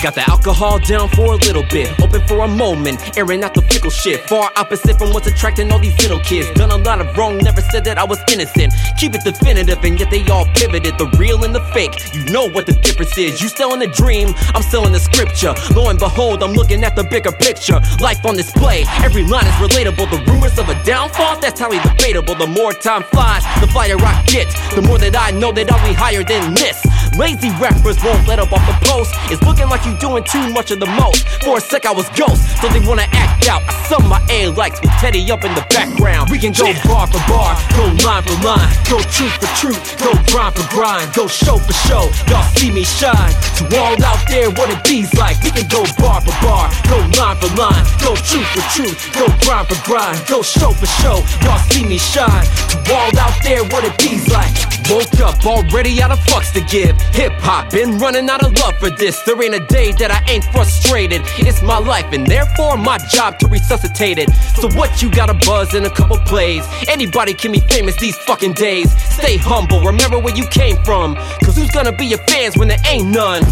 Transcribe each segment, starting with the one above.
Got the alcohol down for a little bit, open for a moment, airing out the fickle shit. Far opposite from what's attracting all these little kids. Done a lot of wrong, never said that I was innocent. Keep it definitive, and yet they all pivoted. The real and the fake, you know what the difference is. You selling the dream, I'm selling the scripture. Lo and behold, I'm looking at the bigger picture. Life on display, every line is relatable. The rumors of a downfall, that's highly debatable. The more time flies, the flyer I get. The more that I know that I'll be higher than this. Lazy rappers won't let up off the post. It's looking like you're doing too much of the most. For a sec, I was ghost, so they wanna act out. I sum my A likes with Teddy up in the background. We can go bar for bar, go line for line, go truth for truth, go grind for grind, go show for show. Y'all see me shine. To all out there, what it be's like. We can go bar for bar, go line for line, go truth for truth, go grind for grind, go show for show. Y'all see me shine. To all out there, what it be's like. Woke up already out of fucks to give. Hip hop been running out of love for this. There ain't a day that I ain't frustrated. It's my life and therefore my job to resuscitate it. So what you got a buzz in a couple plays? Anybody can be famous these fucking days. Stay humble, remember where you came from. Cause who's gonna be your fans when there ain't none?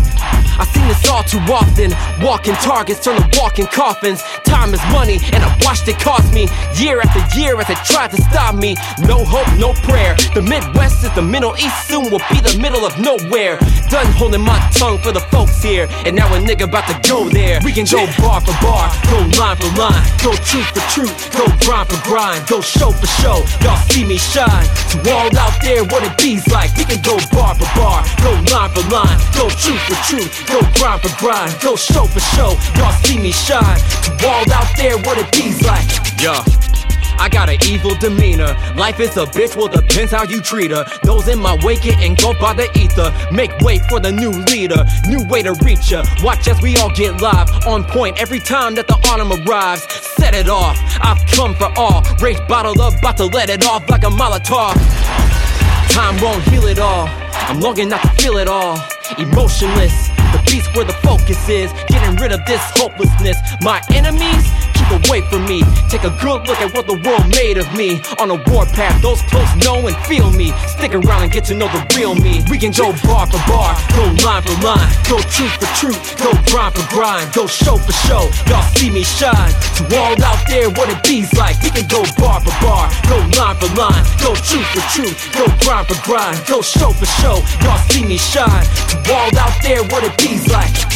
I seen this all too often. Walking targets turn to walking coffins. Time is money, and I watched it cost me year after year as it tried to stop me. No hope, no prayer. The Midwest is the Middle East, soon will be the middle of nowhere. Done holding my tongue for the folks here, and now a nigga about to go there. We can go bar for bar, go line for line, go truth for truth, go grind for grind, go show for show. Y'all see me shine. To all out there, what it be's like. We can go bar for bar, line for line, go truth for truth, go grind for grind, go show for show. Y'all see me shine. All out there, what it be's like. Yeah. I got an evil demeanor. Life is a bitch, well, depends how you treat her. Those in my way get engulfed by the ether. Make way for the new leader, new way to reach ya. Watch as we all get live, on point every time that the autumn arrives. Set it off, I've come for all. Rage bottled up, about to let it off like a Molotov. Time won't heal it all. I'm longing not to feel it all. Emotionless, the beast where the focus is. Getting rid of this hopelessness. My enemies, away from me. Take a good look at what the world made of me. On a warpath, those close know and feel me. Stick around and get to know the real me. We can go bar for bar, go line for line, go truth for truth, go grind for grind, go show for show. Y'all see me shine. To all out there, what it be's like. We can go bar for bar, go line for line, go truth for truth, go grind for grind, go show for show. Y'all see me shine. To all out there, what it be's like.